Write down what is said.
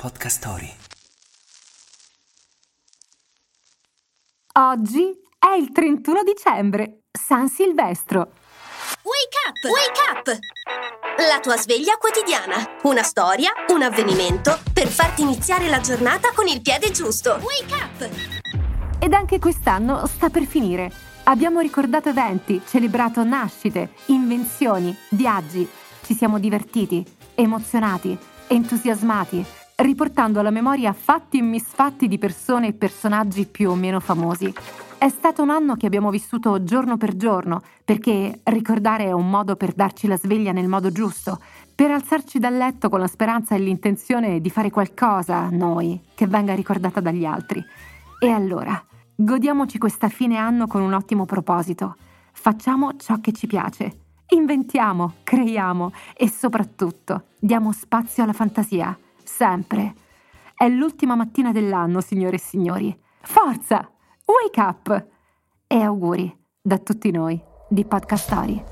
Podcast Story. Oggi è il 31 dicembre, San Silvestro. Wake up! Wake up! La tua sveglia quotidiana. Una storia, un avvenimento per farti iniziare la giornata con il piede giusto. Wake up! Ed anche quest'anno sta per finire. Abbiamo ricordato eventi, celebrato nascite, invenzioni, viaggi. Ci siamo divertiti, emozionati, entusiasmati, riportando alla memoria fatti e misfatti di persone e personaggi più o meno famosi. È stato un anno che abbiamo vissuto giorno per giorno, perché ricordare è un modo per darci la sveglia nel modo giusto, per alzarci dal letto con la speranza e l'intenzione di fare qualcosa, noi, che venga ricordata dagli altri. E allora, godiamoci questa fine anno con un ottimo proposito. Facciamo ciò che ci piace. Inventiamo, creiamo e soprattutto diamo spazio alla fantasia. Sempre. È l'ultima mattina dell'anno, signore e signori. Forza! Wake up! E auguri da tutti noi di Podcast Story.